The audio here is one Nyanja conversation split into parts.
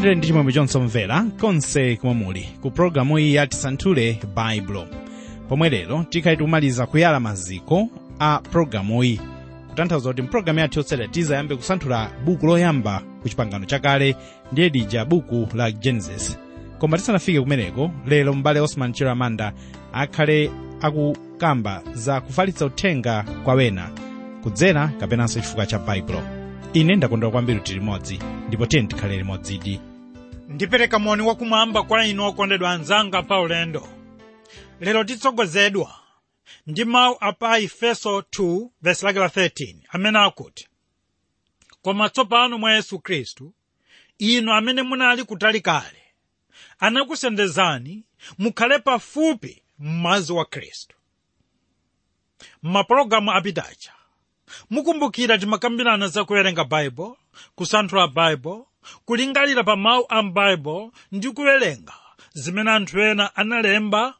tilandire ndi chimwemwe chonse omvera konse komwe muli ku pologalamu iyi yati tisanthule baibulo pomwe lero tikhali tikumaliza kuyala maziko a pologalamu kutanthauza kuti mpulogalamu yathu yotsatira tizayambe kusanthula buku loyamba ku chipangano chakale ndiye lija buku la genesis. Koma tisanafike kumeneko lero m'bale osman chiramanda akhale akukamba za kufalitsa uthenga kwa wena kudzera kapenanso chifukwa cha baibulo ine ndakondwera kwambiri tili limodzi ndipo tiye tikhale limodzidi ndipereka moni wakumwamba kwa inu okondedwa anzanga pa ulendo. Lero titsogozedwa ndi mawu a pa efeso 2 vesi lake la 13 amene akuti koma tsopano mwa yesu khristu inu amene munali kutali kale anakusendezani mukhale pafupi mmazi wa khristu m'mapulogalamu apitacha mukumbukira timakambirana za kuwerenga kusanthula baibulo kulingalira pa mawu a m'baibulo ndi kuwerenga zimene anthu ena analemba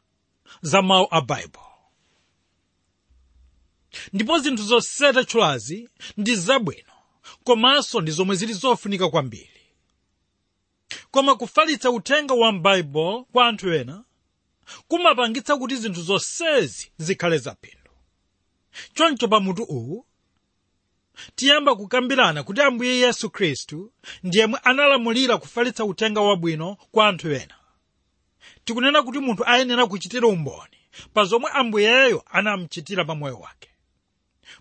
za mawu a baibulo ndipo zinthu zonsezi tchulazi ndi zabwino komanso ndi zomwe zili zofunika kwambiri. Koma kufalitsa uthenga wa m'baibulo kwa anthu ena kumapangitsa kuti zinthu zonsezi zikhale zaphindu. Choncho pa mutu uwu tiyamba kukambirana kuti ambuye yesu khristu ndiyemwe analamulira kufalitsa uthenga wabwino kwa anthu ena. Tikunena kuti munthu ayenera kuchitira umboni pa zomwe ambuyeyo anamuchitira pa moyo wake.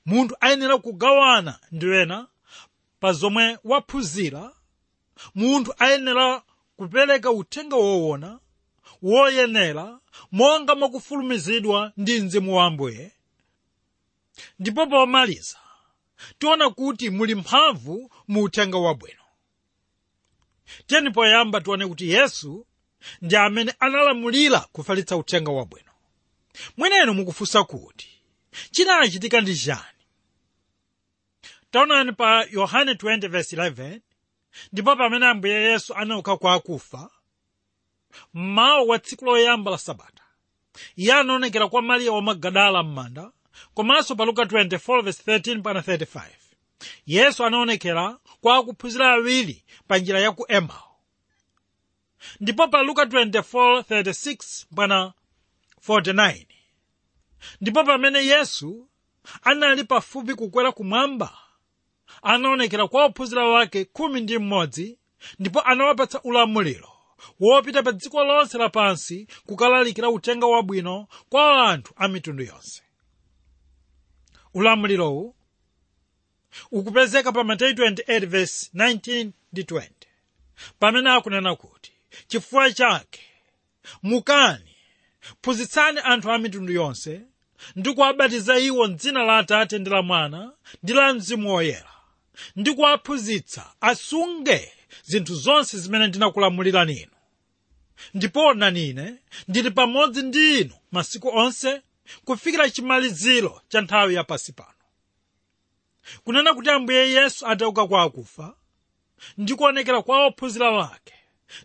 Munthu ayenera kugawana ndi ena pa zomwe waphunzira. Munthu ayenera kupereka uthenga woona woyenera monga mwakufulumizidwa ndi mzimu wa ambuye. Ndipo pomaliza tiona kuti muli mphamvu mu uthenga wabwino. Tiyeni poyamba tione kuti yesu ndi amene analamulira kufalitsa uthenga wabwino. Mweneno mukufunsa kuti chinachitika ndi chani? Taonani pa yohane 20:11 ndipo pamene ambuye yesu anauka kwa akufa mmawa wa tsiku loyamba la sabata iye anaonekera kwa mariya wa magadala m'manda komanso paluka 24:13 pana 35 yesu anaonekera kwa akuphunzira awiri pa njira ya ku emau ndipo pa luka 24:36 pana 49 ndipo pamene yesu anali pafupi kukwera kumwamba anaonekera kwa ophunzira wake khumi ndi mmodzi ndipo anawapatsa ulamuliro wopita pa dziko lonse lapansi kukalalikira uthenga wabwino kwa anthu a mitundu yonse ulamulirowu ukupezeka pa mateyu 28 verse 19 ndi 20 pamene akunena kuti chifukwa chake mukani phunzitsani anthu a mitundu yonse ndi kuwabatiza iwo m'dzina la atate ndi la mwana ndi la mzimu woyera ndi kuwaphunzitsa asunge zinthu zonse zimene ndinakulamulirani inu ndipo onani ine? Ndili pamodzi ndi inu masiku onse kufikira chimaliziro cha nthawi yapasi pano. Kunena kuti ambuye yesu atauka kwa akufa ndi kuonekera kwa ophunzira wake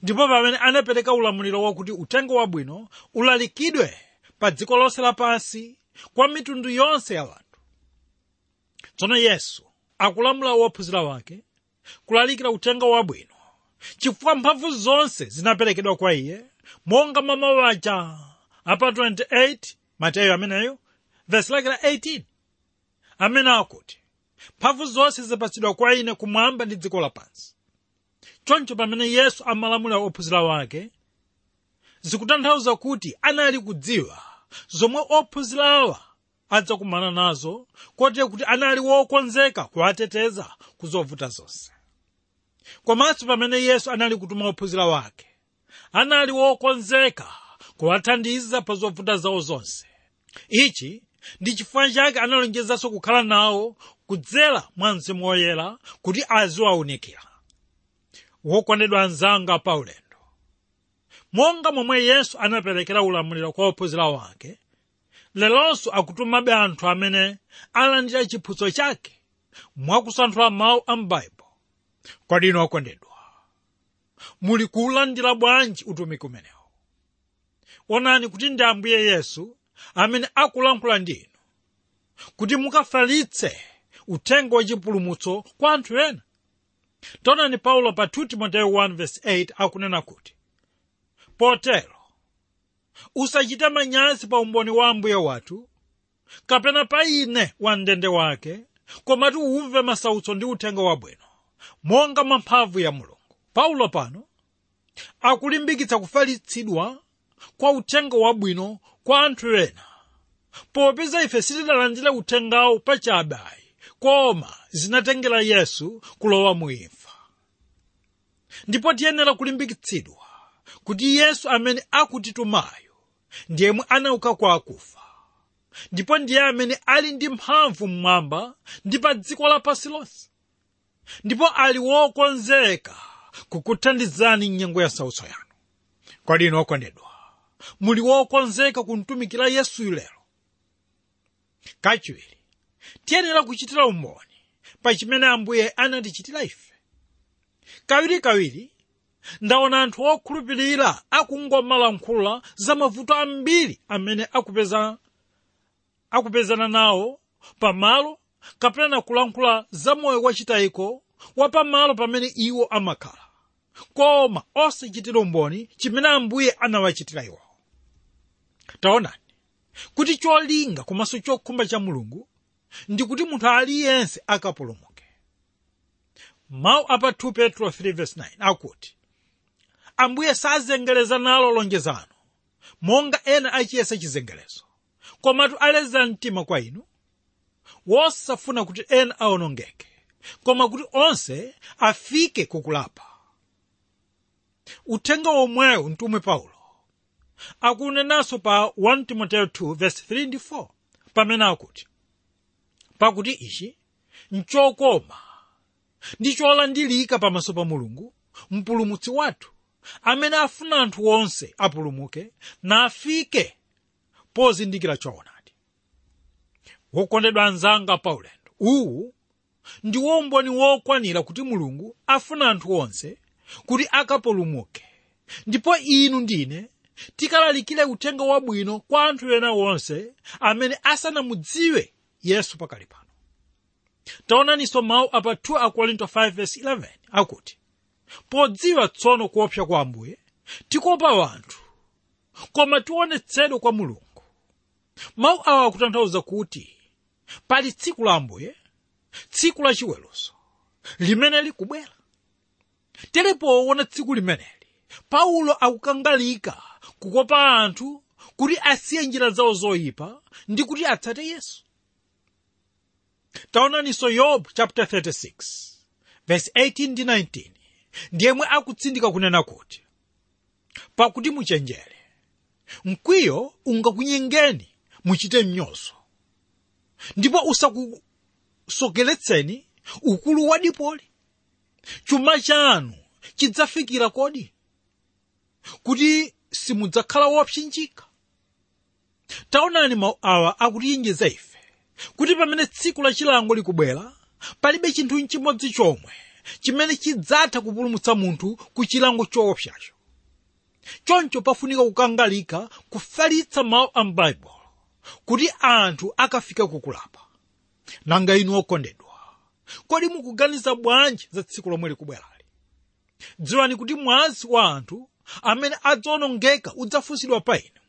ndipo pamene anapereka ulamuliro wakuti uthenga wabwino ulalikidwe pa dziko lonse lapansi kwa mitundu yonse ya wanthu tsono yesu akulamula wophunzira wake kulalikira uthenga wabwino chifukwa mphamvu zonse zinaperekedwa kwa iye monga mamawu aja apa 28 mateyu ameneyo vesi lake la 18 amene akuti. Mphamvu zonse zapatsidwa kwa ine kumwamba ndi dziko lapansi. Choncho pamene yesu amalamulira ophunzira wake zikutanthauza kuti anali kudziwa zomwe ophunzirawa adzakumana nazo kotera kuti anali wokonzeka kuwateteza ku zovuta zonse. Komanso pamene yesu anali kutuma ophunzira wake anali wokonzeka kuwathandiza pa zovuta zawo zonse ichi ndi chifukwa chake analonjezanso kukhala nawo kudzera mwa mzimu woyera kuti aziwaunikira wokondedwa anzanga pa ulendo. Monga momwe yesu anaperekera ulamuliro kwa ophunzira wake lelonso akutumabe anthu amene alandira chiphunzitso chake mwakusanthula mawu a m'baibulo kodi inu okondedwa muli kuwulandira bwanji utumiki umenewu? Onani kuti ndi ambuye yesu amene akulankhula ndi inu kuti mukafalitse utengo wachipulumutso kwa anthu ena. Taonani paulo pa 2 timoteyo 1:8 akunena kuti potero usachite manyazi pa umboni wa ambuye wathu kapena pa ine wamndende wake komatu umve masautso ndi uthenga wabwino monga mwa mphamvu ya mulungu. Paulo pano akulimbikitsa kufalitsidwa kwa uthenga wabwino kwa anthu ena popeza ife sitidalandire uthengawo pachabe koma zinatengera yesu kulowa mu imfa ndipo tiyenera kulimbikitsidwa kuti yesu amene akutitumayo ndiyemwe anauka kwa akufa. Ndipo ndiye amene ali ndi mphamvu mmwamba ndi pa dziko lapansi lonse. Ndipo ali wokonzeka kukuthandizani m'nyengo ya sautso yanu. Kodi inu okondedwa muli wokonzeka kumtumikira yesuyu lero kachiwiri tiyenera kuchitira umboni. Pa chimene ambuye anatichitira ife. Kawirikawiri ndaona anthu okhulupirira akungomalankhula za mavuto ambiri amene akupeza akupezana nawo pamalo kapena kulankhula za moyo wachitayiko wa pamalo pamene iwo amakhala. Koma osachitira umboni chimene ambuye anawachitira iwo taonani. Kuti cholinga komanso chokhumba cha mulungu ndi kuti munthu aliyense akapulumuke mawu apa 2 petro 3:9 akuti ambuye sazengereza nalo lonjezano monga ena achiyesa chizengelezo. Komatu aleza mtima kwa inu wosafuna kuti ena awonongeke koma kuti onse afike kukulapa. Uthenga omwewu mtumwi paulo akunenanso pa 1 timoteyo 2:3 ndi 4 pamene akuti pakuti ichi nchokoma ndi cholandilika pamaso pa mulungu mpulumutsi wathu amene afuna anthu onse apulumuke na afike pozindikira choonadi. Wokondedwa anzanga paulendo uwu ndi womboni wokwanira kuti mulungu afuna anthu onse kuti akapulumuke. Ndipo inu ndine tikalalikire uthenga wabwino kwa anthu ena onse amene asanamudziwe yesu pakali pano. Taonaninso mawu apa 2 akorinto 5:11 akuti podziwa tsono kuopsa kwa ambuye tikopa wanthu koma tionetsedwe kwa mulungu. Mawu awa akutanthauza kuti pali tsiku la ambuye tsiku la chiweruzo limene likubwera. Telepoona tsiku limeneli paulo akukangalika kukopa anthu kuti asiye njira zawo zoyipa ndi kuti atsate yesu. Taonaninso yobu chapter 36 verse 18 ndi 19 ndiyemwe akutsindika kunena kuti pakuti muchenjere mkwiyo ungakunyengeni muchite mnyozo ndipo usakusokeretseni ukulu wa dipoli. Chuma chanu chidzafikira kodi? Kuti simudzakhala wopsinjika. Taonani mawu awa akutiyinjiza ife. Kuti pamene tsiku la chilango likubwera palibe chinthu nchimodzi chomwe chimene chidzatha kupulumutsa munthu ku chilango choopsacho choncho pafunika kukangalika kufalitsa mawu a m'baibulo kuti anthu akafike kukulapa. Nanga inu okondedwa kodi mukuganiza bwanji za tsiku lomwe likubwerali dziwani kuti mwazi wa anthu amene adzawonongeka udzafunsidwa pa inu.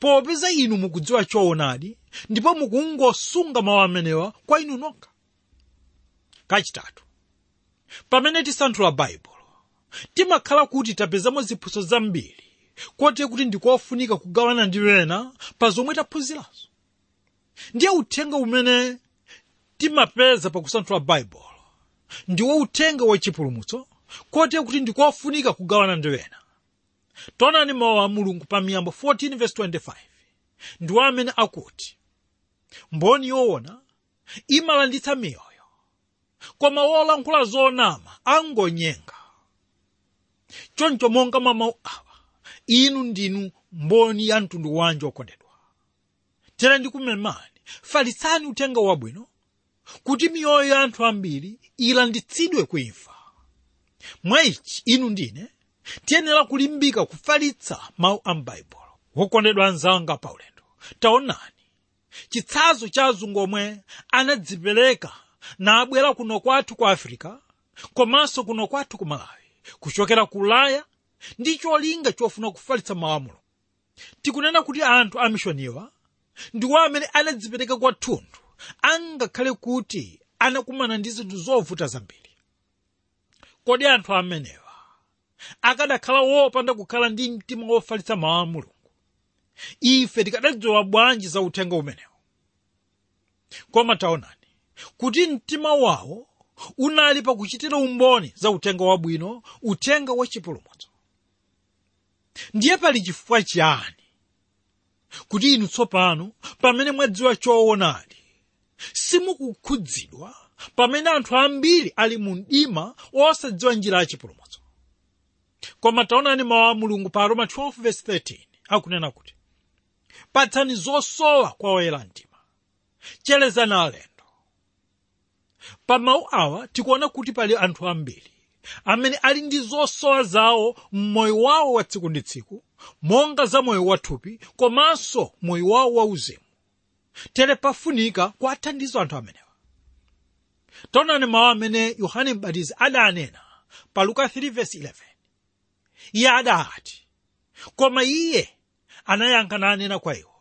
Popeza inu mukudziwa choonadi ndipo mukungosunga mawu amenewa kwa inu nokha. Kachitatu. Pamene tisanthula baibulo timakhala kuti tapezamo ziphuso zambiri kote kuti ndikofunika kugawana ndi wena pa zomwe taphunzirazo ndiye uthenga umene timapeza pakusanthula baibulo ndiwo uthenga wachipulumutso kote kuti ndikofunika kugawana ndi ena taonani mawu a mulungu pa miyambo 14:25 ndiwo amene akuti mboni yoona imalanditsa miyoyo koma wolankhula zonama angonyenga. Choncho monga mwa mawu awa inu ndinu mboni ya mtundu wanji okondedwa tera ndikumemani falitsani uthenga wabwino kuti miyoyo ya anthu ambiri ilanditsidwe kuimfa mwa ichi inu ndine tiyenera kulimbika kufalitsa mawu a m'baibulo wokondedwa anzanga paulendo taonani chitsanzo cha azungu omwe anadzipereka nabwera kuno kwathu ku afirika komanso kuno kwathu ku malawi kuchokera ku ulaya ndi cholinga chofuna kufalitsa mawu a mulungu. Tikunena kuti anthu a mishoniwa ndiwo amene anadzipereka kwathunthu angakhale kuti anakumana ndi zinthu zovuta zambiri. Kodi anthu amenewa akadakhala wopanda kukhala ndi mtima wofalitsa mawu a mulungu. Ife tikadadziwa bwanji za uthenga umenewu? Koma taonani kuti mtima wawo unali pakuchitira umboni za uthenga wabwino uthenga wachipulumutso ndiye pali chifukwa chiyani? Kuti inu tsopano pamene mwadziwa choonadi simukukhudzidwa pamene anthu ambiri ali mu mdima osadziwa njira yachipulumutso koma taonani mawu a mulungu pa roma 12:13 akunena kuti patsani zosowa kwa oyera mtima cherezani alendo. Pa mawu awa tikuona kuti pali anthu ambiri amene ali ndi zosowa zawo m'moyo wawo wa tsiku ndi tsiku monga za moyo wathupi komanso moyo wawo wauzimu tere pafunika kuwathandiza anthu amenewa. Taonani mawu amene yohane mbatizi adanena pa luka 3:11 iye ati koma iye anayankha nanena kwa iwo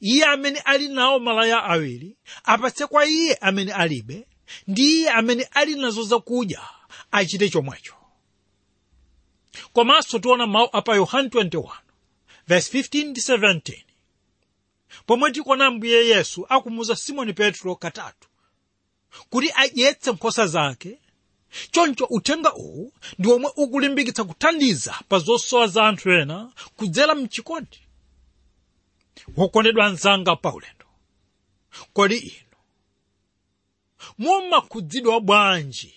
iye amene ali nawo malaya awiri apatse kwa iye amene alibe ndi iye amene ali nazo zakudya achite chomwecho komanso tiona mawu apa yohane 21 verse 15 ndi 17 pomwe tikuona mbuye yesu akumuza simoni petro katatu kuti adyetse nkhosa zake choncho uthenga uwu ndi omwe ukulimbikitsa kuthandiza pa zosowa za anthu ena kudzera mchikondi. Wokondedwa anzanga paulendo kodi inu mumakhudzidwa bwanji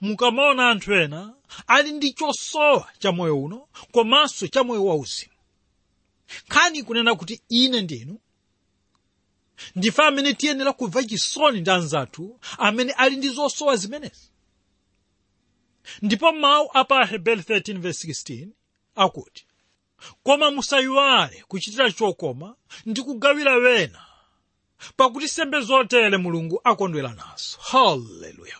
mukamaona anthu ena ali ndi chosowa cha moyo uno komanso cha moyo wauzimu nkhani kunena kuti ine ndinu? Ndife amene tiyenera kubva chisoni ndi anzathu amene ali ndi zosowa zimenezi ndipo mawu apa aheberi 13:16 akuti koma musayiwale kuchitira chokoma ndi kugawira wena pakuti sembe zotere mulungu akondwera nazo. Haleluya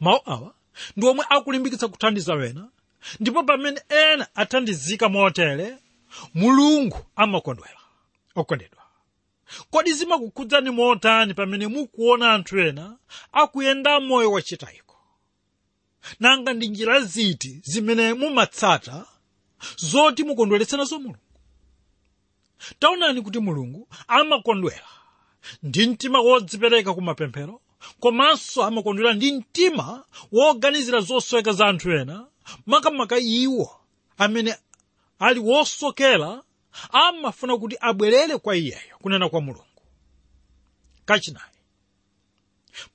mawu awa ndi omwe akulimbikitsa kuthandiza wena ndipo pamene ena athandizika motere mulungu amakondwera. Okondedwa kodi zimakukhudzani motani pamene mukuona anthu ena akuyenda moyo wachitayiko nanga ndi njira ziti zimene mumatsata zoti mukondweretse nazo mulungu. Taonani kuti mulungu amakondwera ndi mtima wodzipereka ku mapemphero komanso amakondwera ndi mtima woganizira zosoweka za anthu ena makamaka iwo amene ali wosokera amafuna kuti abwerere kwa iyeyo kunena kwa mulungu. Kachinayi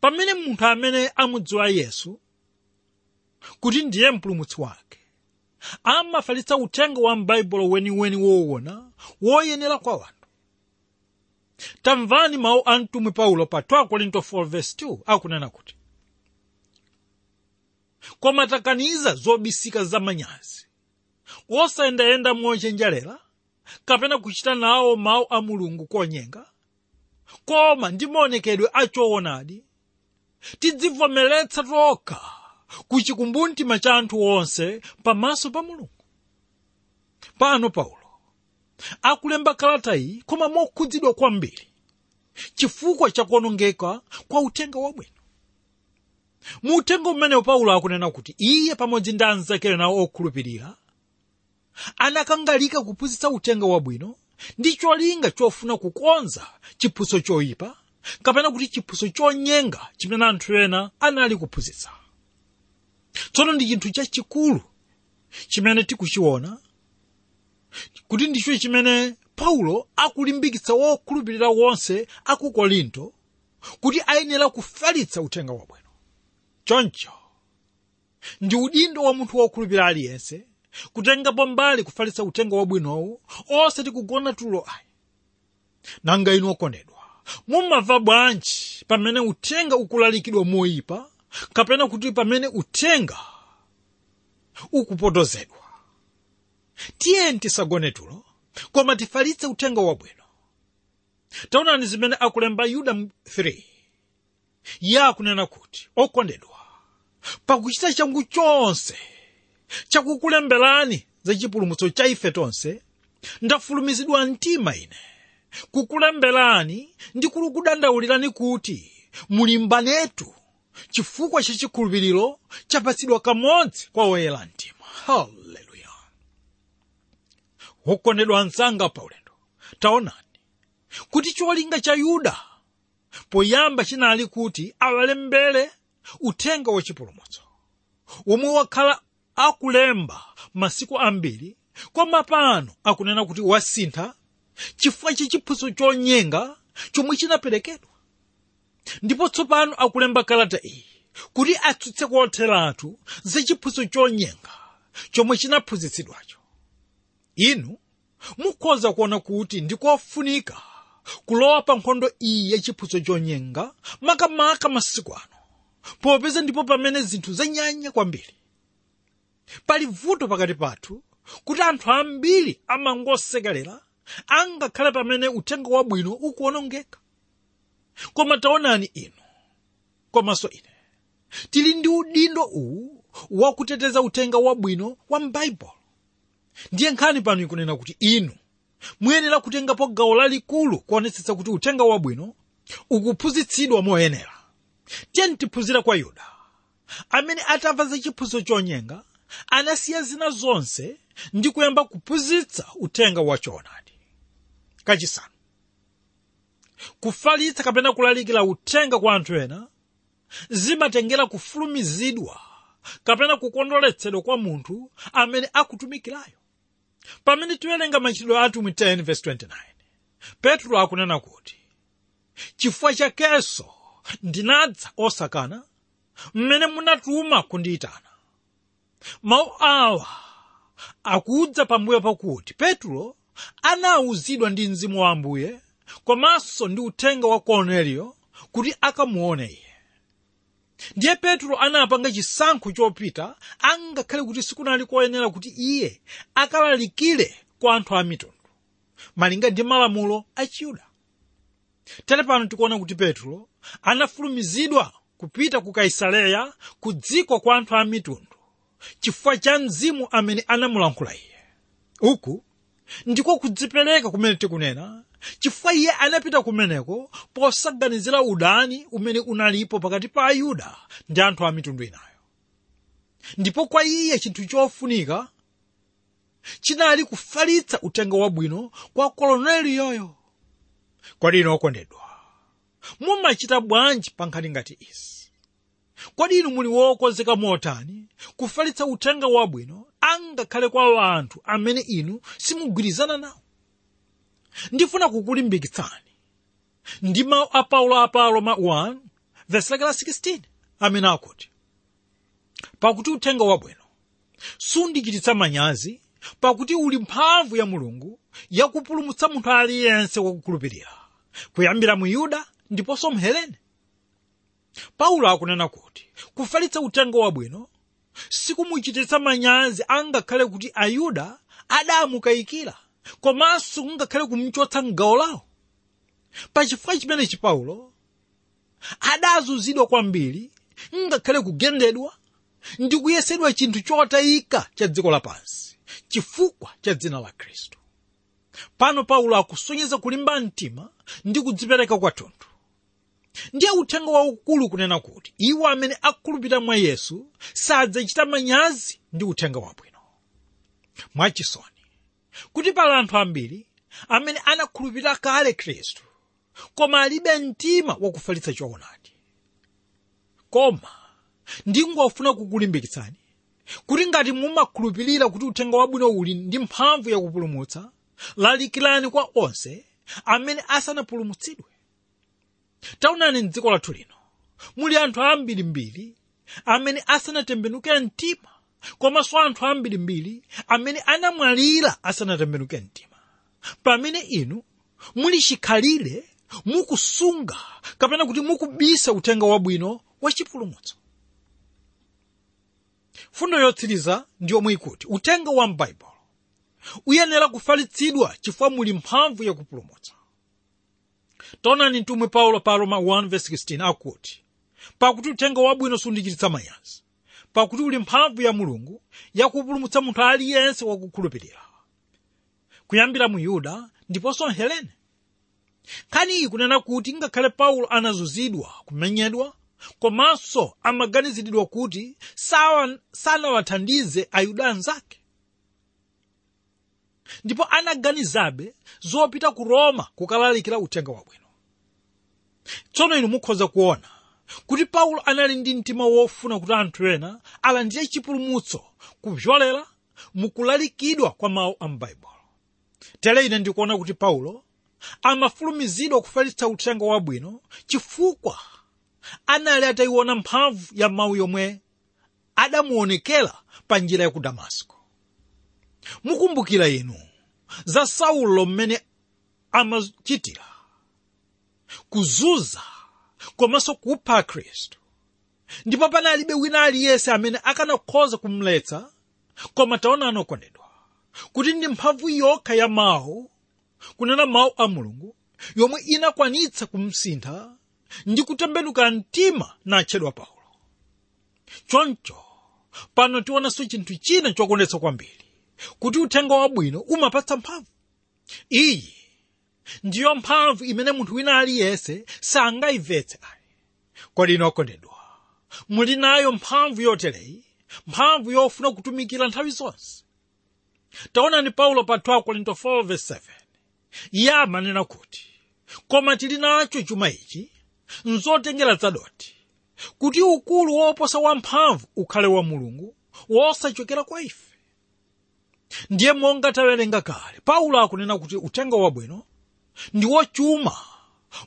pamene munthu amene amudziwa yesu kuti ndiye mpulumutsi wake. Amafalitsa uthenga wa m'baibulo weniweni woona woyenera kwa wanthu tamvani mawu a mtumwi paulo pa 2 korinto 4:2 akunena kuti koma takaniza zobisika zamanyazi osayendayenda mochenjerera kapena kuchita nawo mawu a mulungu konyenga? Koma ndi maonekedwe achoonadi tidzivomeretsa tokha ku chikumbumtima cha anthu onse pamaso pa mulungu. Pano paulo akulemba kalata iyi koma mokhudzidwa kwambiri chifukwa cha kuonongeka kwa uthenga wabwino. Mu uthenga umenewu paulo akunena kuti iye pamodzi ndi anzake nawo okhulupirira anakangalika kuphunzitsa uthenga wabwino ndi cholinga chofuna kukonza chiphunzitso choyipa kapena kuti chiphunzitso chonyenga chimene anthu ena anali kuphunzitsa tsono ndi chinthu chachikulu chimene tikuchiona. Kuti ndicho chimene paulo akulimbikitsa wokhulupirira wonse aku korinto kuti ayenera kufalitsa uthenga wabwino. Choncho ndi udindo wa munthu wokhulupirira aliyense kutengapo mbali kufalitsa uthenga wabwinowu ose tikugona tulo ayi. Nanga inu okondedwa mumamva bwanji pamene uthenga ukulalikidwa moyipa kapena kuti pamene uthenga ukupotozedwa. Tiyeni tisagone tulo koma tifalitse uthenga wabwino. Taonani zimene akulemba yuda 3 iye akunena kuti okondedwa pakuchita changu chonse chakukulemberani za chipulumutso cha ife tonse ndafulumizidwa mtima ine kukulemberani ndi kukudandaulirani kuti mulimbanetu chifukwa cha chikhulupiriro chapatsidwa kamodzi kwa oyera mtima haleluya wokondedwa anzanga paulendo. Taonani. Kuti cholinga cha yuda poyamba chinali kuti awalembere uthenga wachipulumutso womwe wakhala akulemba masiku ambiri koma pano akunena kuti wasintha chifukwa cha chiphuso chonyenga chomwe chinaperekedwa ndipo tsopano akulemba kalata iyi kuti atsutse kotheratu za chiphunzitso chonyenga chomwe chinaphunzitsidwacho. Inu mukhoza kuona kuti ndikofunika kulowa pa nkhondo iyi ya chiphunzitso chonyenga makamaka masiku ano popeza ndipo pamene zinthu zanyanya kwambiri. Pali vuto pakati pathu kuti anthu ambiri amangosekerera angakhale pamene uthenga wabwino ukuonongeka koma taonani inu komanso ine tili ndi udindo uwu wakuteteza uthenga wabwino wa m'baibulo ndiye nkhani pano ikunena kuti inu muyenera kutengapo gawo lalikulu kuonetsetsa kuti uthenga wabwino ukuphunzitsidwa moyenera tiyeni tiphunzira kwa yuda amene atamva za chiphunzitso chonyenga anasiya zina zonse ndi kuyamba kuphunzitsa uthenga wachoonadi kachisanu kufalitsa kapena kulalikira uthenga kwa anthu ena zimatengera kufulumizidwa kapena kukondoletsedwa kwa munthu amene akutumikirayo. Pamene tiwerenga machitidwe atumwi 10:29 petro akunena kuti chifukwa chakenso ndinadza osakana mmene munatuma kundiyitana mawu awa akudza pambuyo pakuti petro anawuzidwa ndi mzimu wa ambuye komanso ndi uthenga wa korneliyo kuti akamuone iye. Ndiye petro anapanga chisankho chopita angakhale kuti sikunali koyenera kuti iye akalalikire kwa anthu a mitundu malinga ndi malamulo a chiyuda tere pano tikuona kuti petro anafulumizidwa kupita ku kaisareya ku dziko kwa anthu a mitundu chifukwa cha mzimu amene anamulankhula iye. Uku ndiko kudzipereka kumene tikunena chifukwa iye anapita kumeneko posaganizira udani umene unalipo pakati pa ayuda ndi anthu a mitundu inayo. Ndipo kwa iye chinthu chofunika chinali kufalitsa uthenga wabwino kwa koloneliyoyo kodi inu okondedwa mumachita bwanji pa nkhani ngati izi kodi inu muli wokonzeka motani kufalitsa uthenga wabwino angakhale kwa anthu amene inu simugwirizana nawo ndifuna kukulimbikitsani. Ndi mawu a paulo a paloma 1 vesi lake la 16 amene akuti pakuti uthenga wabwino sundichititsa manyazi pakuti uli mphamvu ya mulungu yakupulumutsa munthu aliyense wakukhulupirira kuyambira mu yuda ndiponso mhelene paulo akunena kuti kufalitsa uthenga wabwino sikumuchititsa manyazi angakhale kuti ayuda adamukayikira komanso kungakhale kumchotsa mgawo lawo pachifukwa chimenechi paulo adazunzidwa kwambiri ngakhale kugendedwa ndi kuyesedwa chinthu chotayika cha dziko lapansi chifukwa cha dzina la khristu pano paulo akusonyeza kulimba mtima ndi kudzipereka kwathunthu ndiye uthenga waukulu kunena kuti iwo amene akhulupirira mwa yesu sadzachita manyazi ndi uthenga wabwino mwachisoni kuti pali anthu ambiri amene anakhulupirira kale khristu koma alibe mtima wakufalitsa choonadi. Koma ndingofuna kukulimbikitsani kuti ngati mumakhulupirira kuti uthenga wabwino uli ndi mphamvu yakupulumutsa lalikirani kwa onse amene asanapulumutsidwe. Taonani mdziko lathu lino muli anthu ambirimbiri amene asanatembenuke mtima komanso anthu ambirimbiri amene anamwalira asanatembenuke mtima. Pamene inu muli chikhalire mukusunga kapena kuti mukubisa uthenga wabwino wachipulumutso fundo yotsiriza ndi yomwe ikuti uthenga wa m'baibulo uyenera kufalitsidwa chifukwa muli mphamvu yakupulumutsa taonani mtumwi paulo pa roma 1:16 akuti pakuti uthenga wabwino sundichititsa manyazi pakuti uli mphamvu ya mulungu yakupulumutsa munthu aliyense wakukhulupirira kuyambira mu yuda ndiponso helene. Nkhani iyi kunena kuti ngakhale paulo anazunzidwa kumenyedwa komanso amaganiziridwa kuti sanawathandize ayuda anzake ndipo anaganizabe zopita ku roma kukalalikira uthenga wabwino. Tsono inu mukhoza kuona kuti paulo anali ndi mtima wofuna kuti anthu ena alandire chipulumutso kupyolera mukulalikidwa kwa mawu a m'baibulo tere ine ndikuona kuti paulo amafulumizidwa kufalitsa uthenga wabwino chifukwa anali atayiona mphamvu ya mawu yomwe adamuonekera pa njira ya ku damasiko. Mukumbukira inu za saulo mmene amachitira kuzunza komanso kupha akhristu ndipo panalibe wina aliyense amene akanakhoza kumletsa koma taonani okondedwa kuti ndi mphamvu yokha ya mawu kunena mawu a mulungu yomwe inakwanitsa kumsintha ndi kutembenuka mtima natchedwa paulo. Choncho pano tionanso chinthu china chokondetsa kwambiri kuti uthenga wabwino umapatsa mphamvu. Iyi ndiyo mphamvu imene munthu wina aliyense sangayimvetse ayi. Kodi okondedwa muli nayo mphamvu yotereyi mphamvu yofuna kutumikira nthawi zonse. Taonani paulo pa 2 korinto 4:7 iye amanena kuti koma tili nacho chuma ichi nzotengera zadoti kuti ukulu woposa wamphamvu ukhale wa mulungu wosachokera kwa ife. Ndiye monga tawerenga kale paulo akunena kuti uthenga wabwino ndi wochuma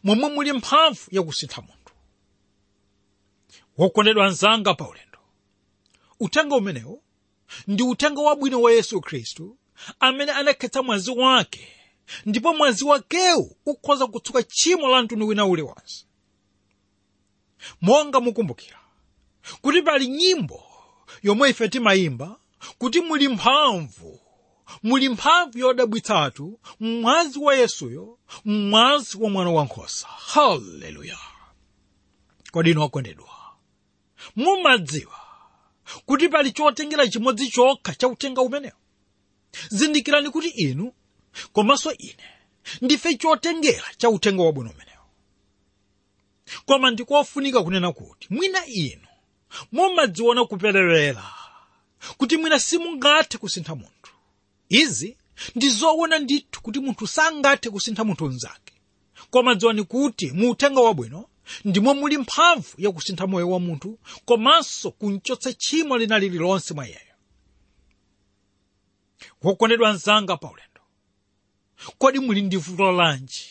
momwe muli mphamvu yakusintha munthu. Wokondedwa anzanga paulendo. Uthenga umenewo? Ndi uthenga wabwino wa yesu khristu amene anakhetsa mwazi wake. Ndipo mwazi wakewu ukhoza kutsuka tchimo la mtundu wina uliwonse monga mukumbukira kuti pali nyimbo yomwe ife timayimba kuti muli mphamvu muli mphamvu yodabwitsatu mmwazi wa yesuyo mmwazi wa mwana wankhosa haleluya kodi inu okondedwa mumadziwa kuti pali chotengera chimodzi chokha cha uthenga umenewu zindikirani kuti inu komanso ine ndife chotengera cha uthenga wabwino umenewu koma ndikofunika kunena kuti mwina inu mumadziona kuperewera kuti mwina simungathe kusintha munthu izi ndi zoona ndithu kuti munthu sangathe kusintha munthu mnzake koma dziwani kuti mu uthenga wabwino ndimo muli mphamvu yakusintha moyo wa munthu komanso kumchotsa tchimo lina lililonse mwa iyeyo. Wokondedwa mnzanga paulendo. Kodi muli ndi vuto lanji?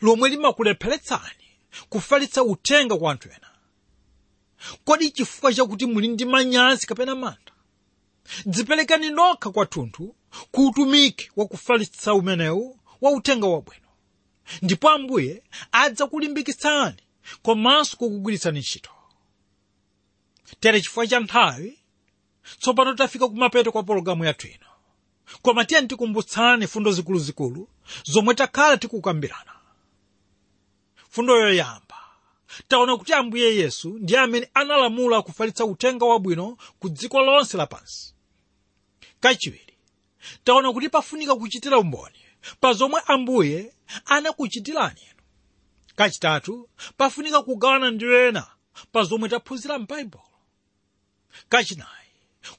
Lomwe limakulepheretsani kufalitsa uthenga kwa anthu ena. Kodi chifukwa chakuti muli ndi manyazi kapena mantha dziperekani nokha kwathunthu ku utumiki wa kufalitsa umenewu wa uthenga wabwino ndipo ambuye adzakulimbikitsani komanso kukugwiritsani ntchito. Tere chifukwa cha nthawi tsopano tafika kumapeto kwa pologalamu yathu ino koma tiyeni tikumbutsane fundo zikuluzikulu zomwe takhala tikukambirana. Fundo yoyamba. Taona kuti ambuye yesu ndiye amene analamula kufalitsa uthenga wabwino ku dziko lonse lapansi kachiwiri taona kuti pafunika kuchitira umboni pa zomwe ambuye anakuchitirani inu kachitatu pafunika kugawana ndi ena pa zomwe taphunzira m'baibulo kachinayi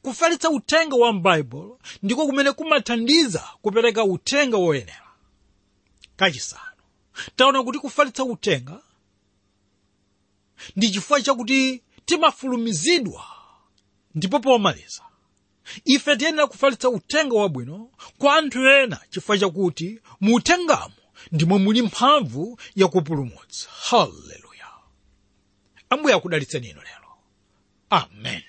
kufalitsa uthenga wa m'baibulo ndiko kumene kumathandiza kupereka uthenga woyenera. Kachisanu taona kuti kufalitsa uthenga ndi chifukwa chakuti timafulumizidwa ndipo pomaliza ife tiyenera kufalitsa uthenga wabwino kwa anthu ena chifukwa chakuti mu uthengamo ndimo muli mphamvu yakupulumutsa haleluya. Ambuye akudalitseni inu lero. Amen.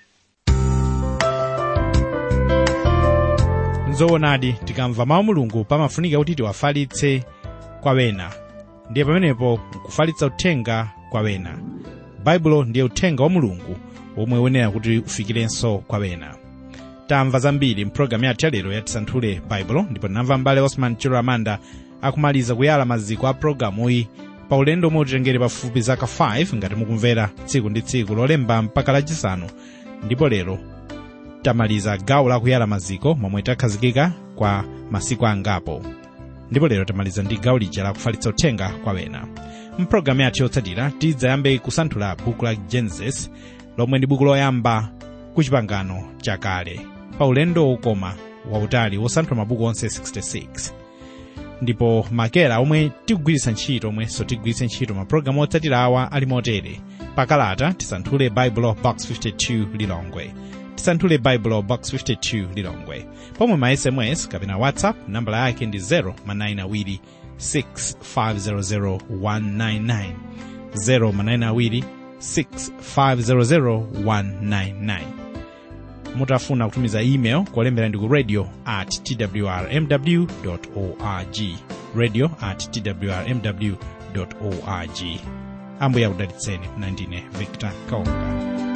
Nzoonadi tikamva mawu mulungu pamafunika kuti tiwafalitse kwa wena. Ndiye pamenepo nkufalitsa uthenga kwa wena. Baibulo ndiye uthenga wa mulungu omwe wenera kuti ufikirenso kwa wena tamva zambiri mpulogalamu yathu yalero yatisanthule baibulo ndipo tinamva mbale osman chiro amanda akumaliza kuyala maziko a pulogalamuyi pa ulendo omwe utitengere pafupi zaka 5 ngati mukumvera tsiku ndi tsiku lolemba mpaka lachisanu ndipo lero tamaliza gawo la kuyala maziko momwe takhazikika kwa masiku angapo. Ndipo lero tamaliza ndi gawo lija la kufalitsa uthenga kwa wena. Mpulogalamu yathu yotsatira tidzayambe kusanthula buku la genesis lomwe ndi buku loyamba ku chipangano chakale pa ulendo wokoma wautali wosanthula mabuku onse 66 ndipo makera omwe tikugwiritsa ntchito omwenso tigwiritse ntchito mapulogalamu otsatira awa ali motere. Pakalata tisanthule bible box 52 lilongwe. Tisanthule bible box 52 lilongwe. Pomwe ma sms kapena whatsapp nambala yake ndi 0 manayinawiri 6500199 0 manayinawiri 6500199 mutafuna kutumiza email ku radio at twrmw org. Radio at twrmw org. Ambuye akudalitseni mnandine victor kaonga